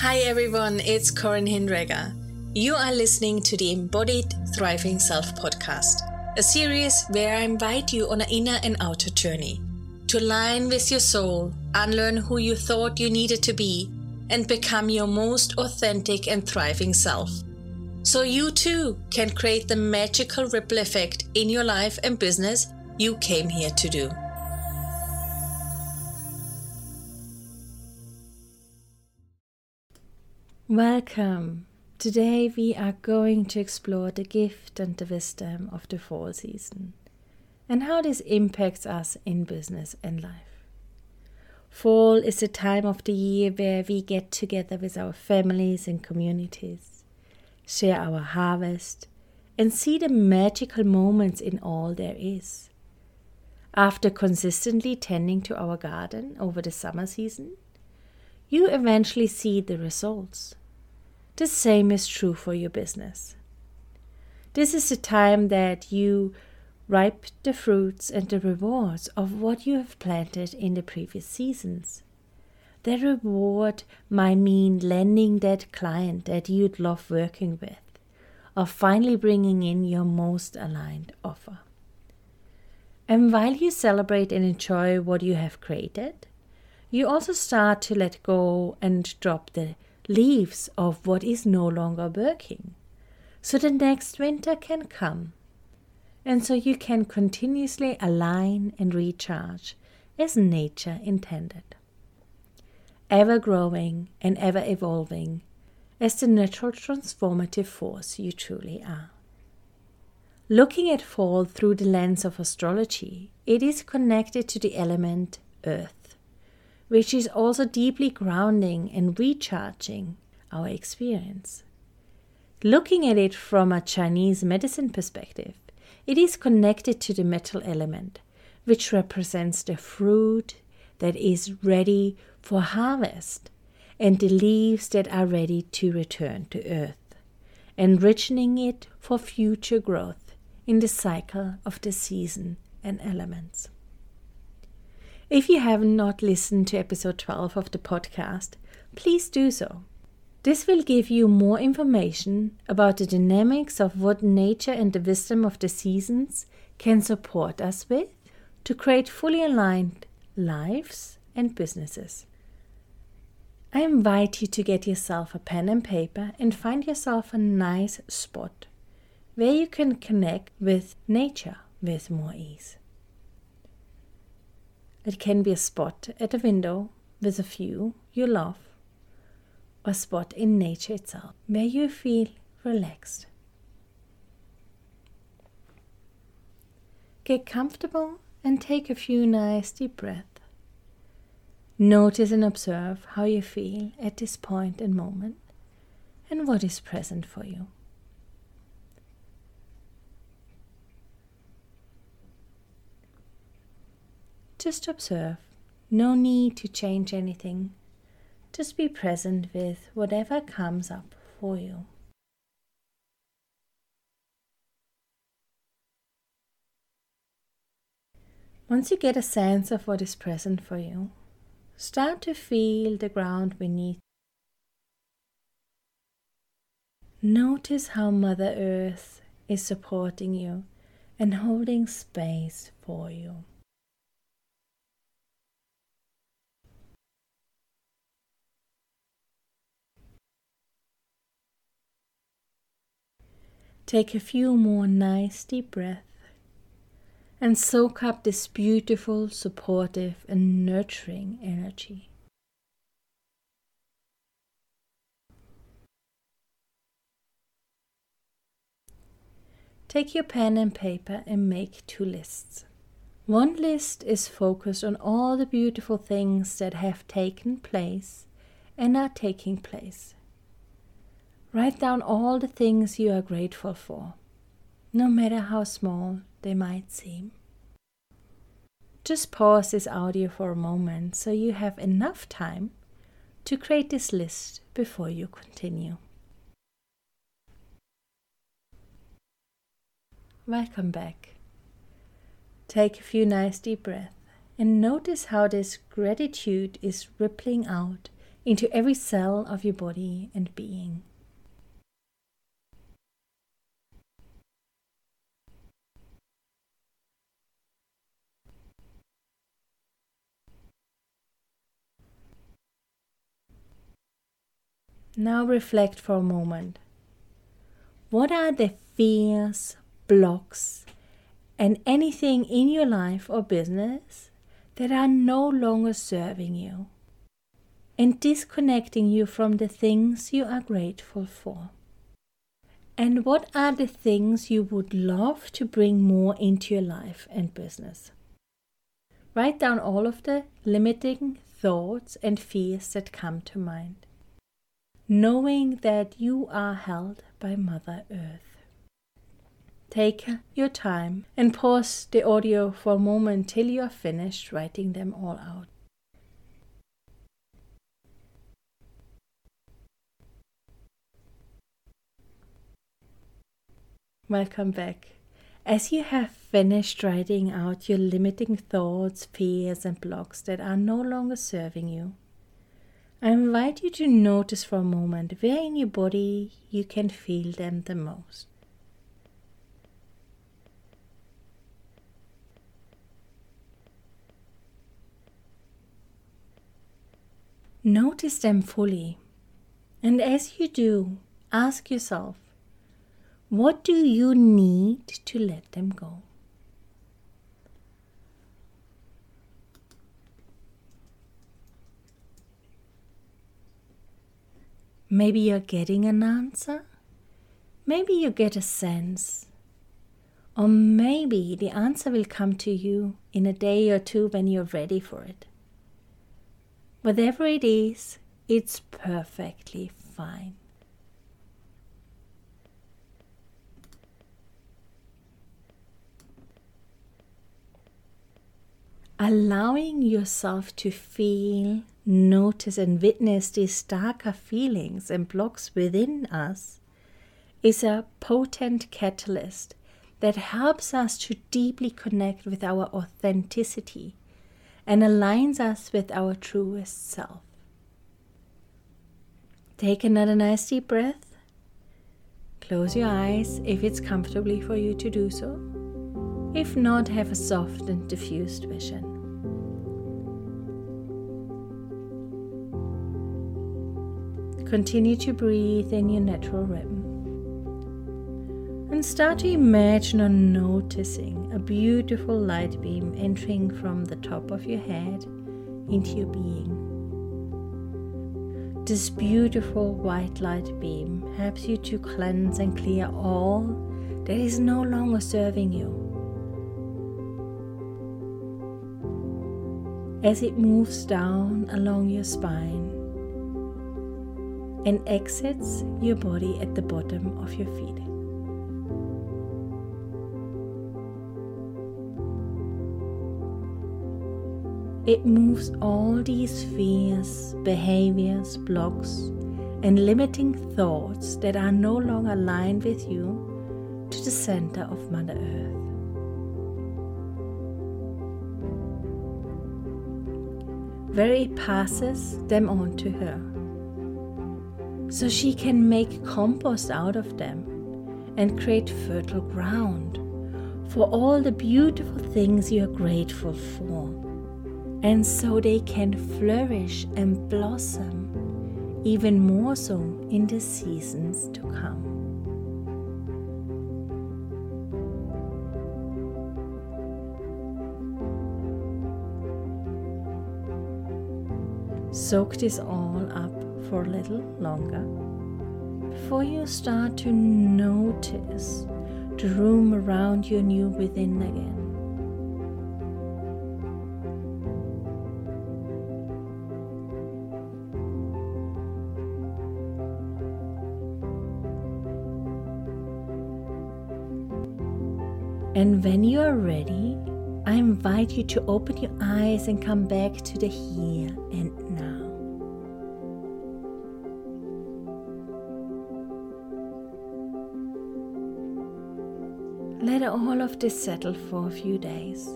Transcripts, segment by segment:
Hi everyone, it's Corin Hinderegger. You are listening to the Embodied Thriving Self podcast, a series where I invite you on an inner and outer journey to align with your soul, unlearn who you thought you needed to be, and become your most authentic and thriving self. So you too can create the magical ripple effect in your life and business you came here to do. Welcome. Today we are going to explore the gift and the wisdom of the fall season and how this impacts us in business and life. Fall is a time of the year where we get together with our families and communities, share our harvest, and see the magical moments in all there is. After consistently tending to our garden over the summer season, you eventually see the results the same is true for your business. This is the time that you ripe the fruits and the rewards of what you have planted in the previous seasons. The reward might mean landing that client that you'd love working with, or finally bringing in your most aligned offer. And while you celebrate and enjoy what you have created, you also start to let go and drop the leaves of what is no longer working. So the next winter can come. And so you can continuously align and recharge as nature intended. Ever growing and ever evolving as the natural transformative force you truly are. Looking at fall through the lens of astrology, it is connected to the element earth which is also deeply grounding and recharging our experience. Looking at it from a Chinese medicine perspective, it is connected to the metal element, which represents the fruit that is ready for harvest and the leaves that are ready to return to earth, enriching it for future growth in the cycle of the season and elements. If you have not listened to episode 12 of the podcast, please do so. This will give you more information about the dynamics of what nature and the wisdom of the seasons can support us with to create fully aligned lives and businesses. I invite you to get yourself a pen and paper and find yourself a nice spot where you can connect with nature with more ease. It can be a spot at a window with a view you love, or a spot in nature itself where you feel relaxed. Get comfortable and take a few nice deep breaths. Notice and observe how you feel at this point and moment and what is present for you. Just observe. No need to change anything. Just be present with whatever comes up for you. Once you get a sense of what is present for you, start to feel the ground beneath. Notice how Mother Earth is supporting you and holding space for you. Take a few more nice deep breaths and soak up this beautiful, supportive, and nurturing energy. Take your pen and paper and make two lists. One list is focused on all the beautiful things that have taken place and are taking place. Write down all the things you are grateful for, no matter how small they might seem. Just pause this audio for a moment so you have enough time to create this list before you continue. Welcome back. Take a few nice deep breaths and notice how this gratitude is rippling out into every cell of your body and being. Now reflect for a moment. What are the fears, blocks, and anything in your life or business that are no longer serving you and disconnecting you from the things you are grateful for? And what are the things you would love to bring more into your life and business? Write down all of the limiting thoughts and fears that come to mind knowing that you are held by Mother Earth. Take your time and pause the audio for a moment till you are finished writing them all out. Welcome back. As you have finished writing out your limiting thoughts, fears, and blocks that are no longer serving you, I invite you to notice for a moment where in your body you can feel them the most. Notice them fully, and as you do, ask yourself what do you need to let them go? Maybe you're getting an answer. Maybe you get a sense. Or maybe the answer will come to you in a day or two when you're ready for it. Whatever it is, it's perfectly fine. Allowing yourself to feel notice and witness these darker feelings and blocks within us is a potent catalyst that helps us to deeply connect with our authenticity and aligns us with our truest self. Take another nice deep breath. Close your eyes if it's comfortably for you to do so. If not, have a soft and diffused vision. Continue to breathe in your natural rhythm. And start to imagine or noticing a beautiful light beam entering from the top of your head into your being. This beautiful white light beam helps you to cleanse and clear all that is no longer serving you. As it moves down along your spine, and exits your body at the bottom of your feet. It moves all these fears, behaviors, blocks, and limiting thoughts that are no longer aligned with you to the center of Mother Earth. It passes them on to her so she can make compost out of them and create fertile ground for all the beautiful things you are grateful for. And so they can flourish and blossom even more so in the seasons to come. Soak this all up for a little longer before you start to notice the room around you new within again. And when you are ready, I invite you to open your eyes and come back to the here Let all of this settle for a few days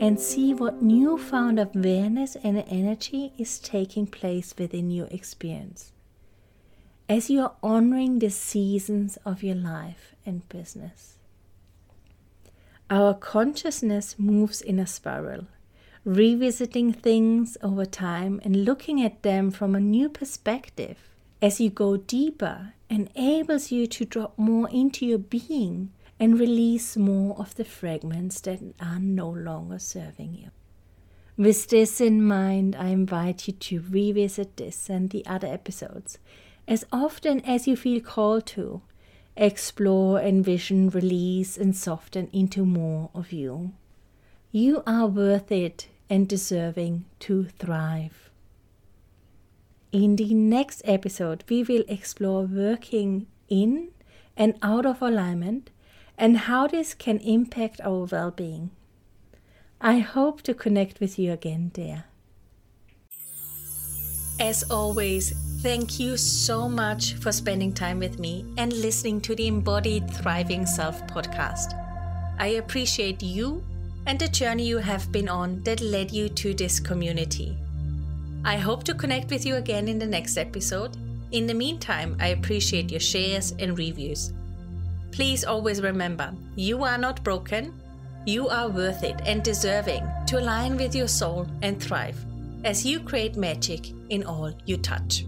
and see what newfound awareness and energy is taking place within your experience as you are honoring the seasons of your life and business. Our consciousness moves in a spiral, revisiting things over time and looking at them from a new perspective. As you go deeper, enables you to drop more into your being and release more of the fragments that are no longer serving you. With this in mind, I invite you to revisit this and the other episodes as often as you feel called to. Explore, envision, release, and soften into more of you. You are worth it and deserving to thrive. In the next episode, we will explore working in and out of alignment and how this can impact our well being. I hope to connect with you again there. As always, thank you so much for spending time with me and listening to the Embodied Thriving Self podcast. I appreciate you and the journey you have been on that led you to this community. I hope to connect with you again in the next episode. In the meantime, I appreciate your shares and reviews. Please always remember you are not broken, you are worth it and deserving to align with your soul and thrive as you create magic in all you touch.